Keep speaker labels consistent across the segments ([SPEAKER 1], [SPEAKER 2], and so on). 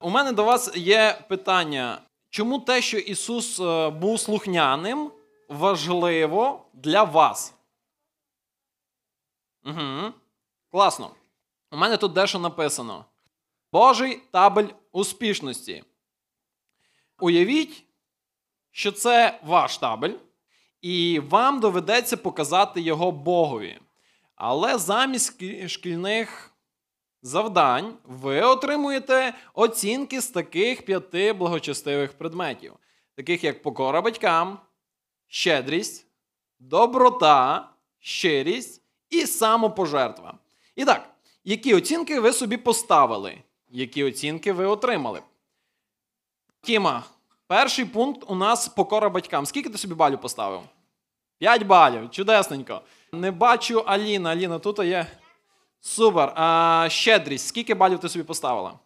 [SPEAKER 1] У мене до вас є питання. Чому те, що Ісус е, був слухняним, важливо для вас? Угу. Класно. У мене тут дещо написано: Божий табель успішності. Уявіть, що це ваш табель, і вам доведеться показати його Богові. Але замість шкільних завдань ви отримуєте оцінки з таких п'яти благочестивих предметів, таких як покора батькам, щедрість, доброта, щирість і самопожертва. І так, які оцінки ви собі поставили? Які оцінки ви отримали? Тіма, перший пункт у нас покора батькам. Скільки ти собі балів поставив? 5 балів. Чудесненько. Не бачу Аліна. Аліна, тут є. Супер. А, Щедрість. Скільки балів ти собі поставила?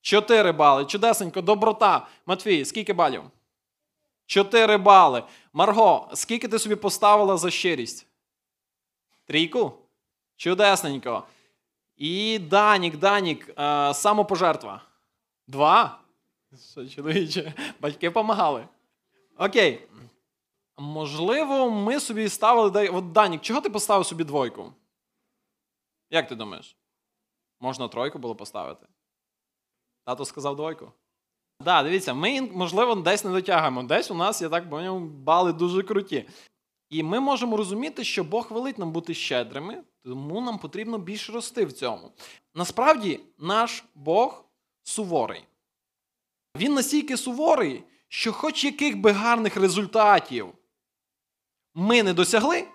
[SPEAKER 1] 4 бали. Чудесненько. Доброта. Матвій, скільки балів? 4 бали. Марго, скільки ти собі поставила за щирість? Трійку? Чудесненько. І Данік, Данік, а, самопожертва. Два? Що, чоловіче, батьки допомагали. Окей. Можливо, ми собі ставили. От Данік, чого ти поставив собі двойку? Як ти думаєш? Можна тройку було поставити? Тато сказав двойку. Так, да, дивіться, ми, можливо, десь не дотягуємо. Десь у нас, я так поняв, бали дуже круті. І ми можемо розуміти, що Бог велить нам бути щедрими, тому нам потрібно більше рости в цьому. Насправді, наш Бог суворий. Він настільки суворий, що, хоч яких би гарних результатів ми не досягли,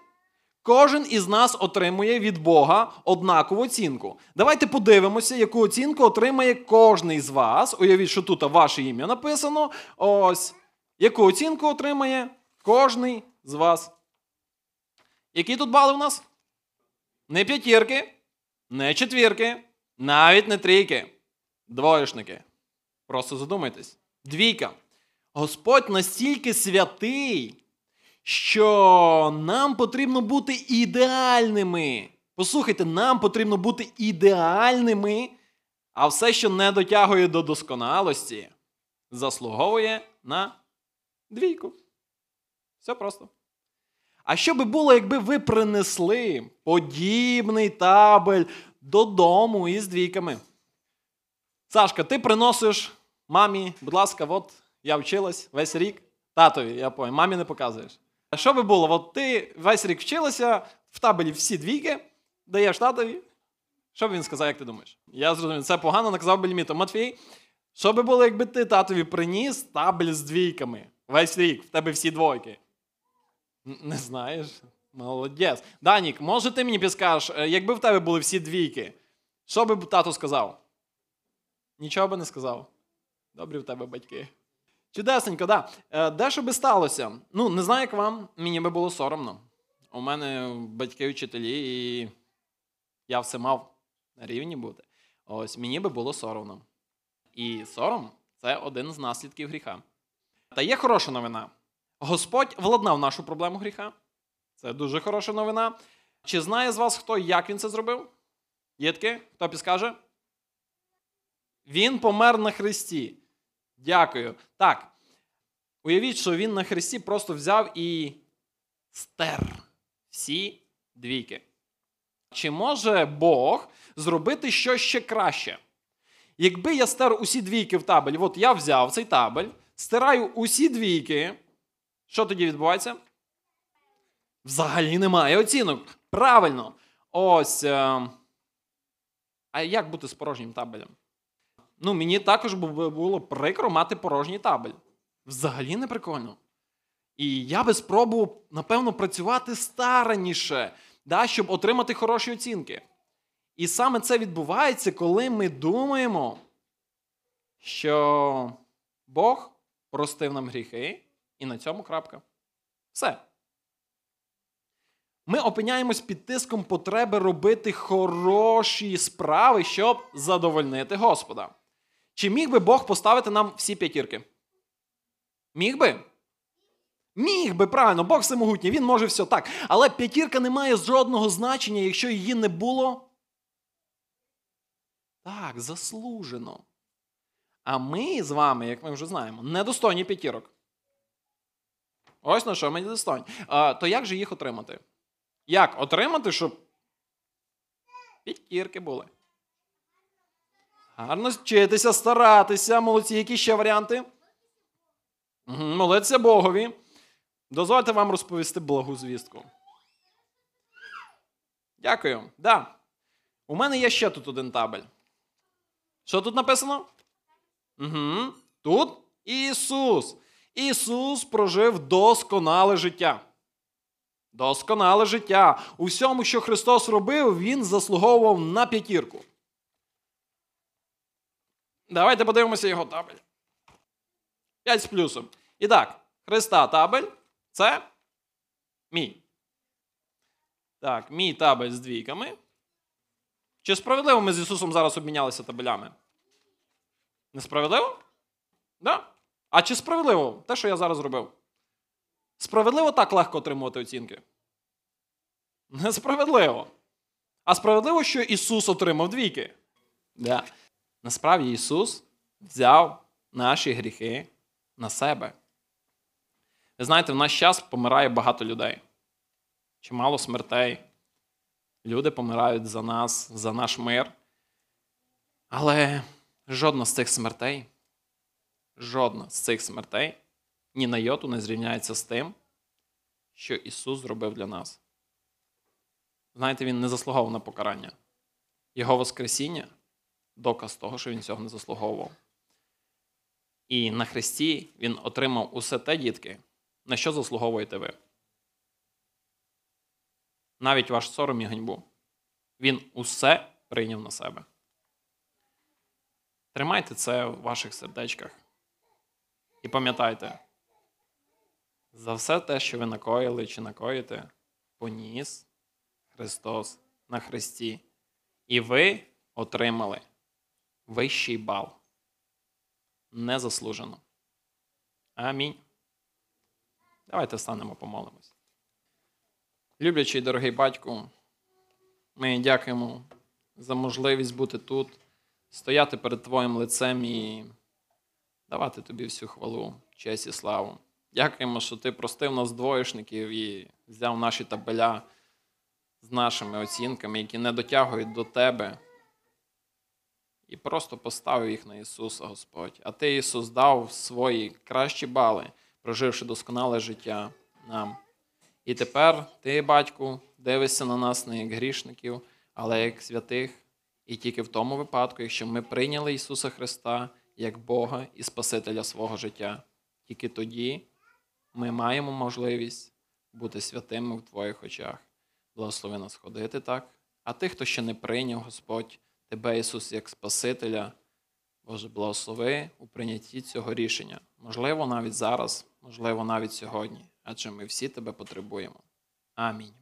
[SPEAKER 1] кожен із нас отримує від Бога однакову оцінку. Давайте подивимося, яку оцінку отримає кожен з вас. Уявіть, що тут ваше ім'я написано. Ось. Яку оцінку отримає кожен з вас. Які тут бали у нас? Не п'ятірки, не четвірки, навіть не трійки. Двоєшники. Просто задумайтесь. Двійка. Господь настільки святий, що нам потрібно бути ідеальними. Послухайте, нам потрібно бути ідеальними, а все, що не дотягує до досконалості, заслуговує на двійку. Все просто. А що би було, якби ви принесли подібний табель додому із двійками? Сашка, ти приносиш мамі, будь ласка, от я вчилась весь рік. Татові, я понял, мамі не показуєш. Що би було? От ти весь рік вчилася, в табелі всі двійки, даєш татові. Що б він сказав, як ти думаєш? Я зрозумів, це погано наказав би лімітом. Матвій, що би було, якби ти татові приніс табель з двійками? Весь рік, в тебе всі двойки. Не знаєш? Молодець. Данік, може ти мені підскажеш, е, якби в тебе були всі двійки, що би тато сказав? Нічого би не сказав. Добрі в тебе батьки. Чудесненько, да. Е, де що би сталося? Ну, не знаю, як вам, мені би було соромно. У мене батьки вчителі, і я все мав на рівні бути. Ось мені би було соромно. І сором це один з наслідків гріха. Та є хороша новина. Господь владнав нашу проблему гріха. Це дуже хороша новина. Чи знає з вас хто, як він це зробив? Таке? Хто підскаже? Він помер на Христі. Дякую. Так. Уявіть, що він на Христі просто взяв і стер всі двійки. Чи може Бог зробити щось ще краще? Якби я стер усі двійки в табель, от я взяв цей табель, стираю усі двійки, що тоді відбувається? Взагалі немає оцінок. Правильно. Ось. Е... А як бути з порожнім табелем? Ну, мені також було прикро мати порожній табель. Взагалі не прикольно. І я би спробував, напевно, працювати старанніше, да, щоб отримати хороші оцінки. І саме це відбувається, коли ми думаємо, що Бог простив нам гріхи, і на цьому крапка. Все. Ми опиняємось під тиском потреби робити хороші справи, щоб задовольнити Господа. Чи міг би Бог поставити нам всі п'ятірки? Міг би? Міг би, правильно, Бог всемогутній, він може все так. Але п'ятірка не має жодного значення, якщо її не було. Так, заслужено. А ми з вами, як ми вже знаємо, недостойні п'ятірок. Ось на що ми недостойні. А, то як же їх отримати? Як отримати, щоб п'ятірки були? Гарно вчитися, старатися. Молодці, які ще варіанти? Угу, молиться Богові. Дозвольте вам розповісти благу звістку. Дякую. Да. У мене є ще тут один табель. Що тут написано? Угу. Тут Ісус. Ісус прожив досконале життя. Досконале життя. У всьому, що Христос робив, Він заслуговував на п'ятірку. Давайте подивимося його табель. 5 з плюсом. І так, Христа табель це мій. Так, мій табель з двійками. Чи справедливо ми з Ісусом зараз обмінялися табелями? Несправедливо? Да. А чи справедливо те, що я зараз зробив? Справедливо так легко отримувати оцінки? Несправедливо. А справедливо, що Ісус отримав двійки. Да. Насправді Ісус взяв наші гріхи на себе. Ви знаєте, в наш час помирає багато людей. Чимало смертей. Люди помирають за нас, за наш мир. Але жодна з цих смертей, жодна з цих смертей ні на йоту не зрівняється з тим, що Ісус зробив для нас. Знаєте, Він не заслуговував на покарання. Його Воскресіння доказ того, що він цього не заслуговував. І на Христі Він отримав усе те, дітки, на що заслуговуєте ви. Навіть ваш сором і ганьбу. Він усе прийняв на себе. Тримайте це в ваших сердечках. І пам'ятайте, за все те, що ви накоїли чи накоїте, поніс Христос на Христі. І ви отримали вищий бал. Незаслужено. Амінь. Давайте встанемо, помолимось. Люблячий дорогий батьку, ми дякуємо за можливість бути тут, стояти перед Твоїм лицем і давати тобі всю хвалу, честь і славу. Дякуємо, що ти простив нас двоєшників і взяв наші табеля з нашими оцінками, які не дотягують до тебе. І просто поставив їх на Ісуса, Господь. А Ти, Ісус, дав свої кращі бали, проживши досконале життя нам. І тепер ти, батьку, дивишся на нас не як грішників, але як святих. І тільки в тому випадку, якщо ми прийняли Ісуса Христа як Бога і Спасителя свого життя, тільки тоді ми маємо можливість бути святими в Твоїх очах. Благослови нас ходити так. А тих, хто ще не прийняв, Господь, Тебе, Ісус, як Спасителя, Боже, благослови у прийнятті цього рішення. Можливо, навіть зараз, можливо, навіть сьогодні, адже ми всі Тебе потребуємо. Амінь.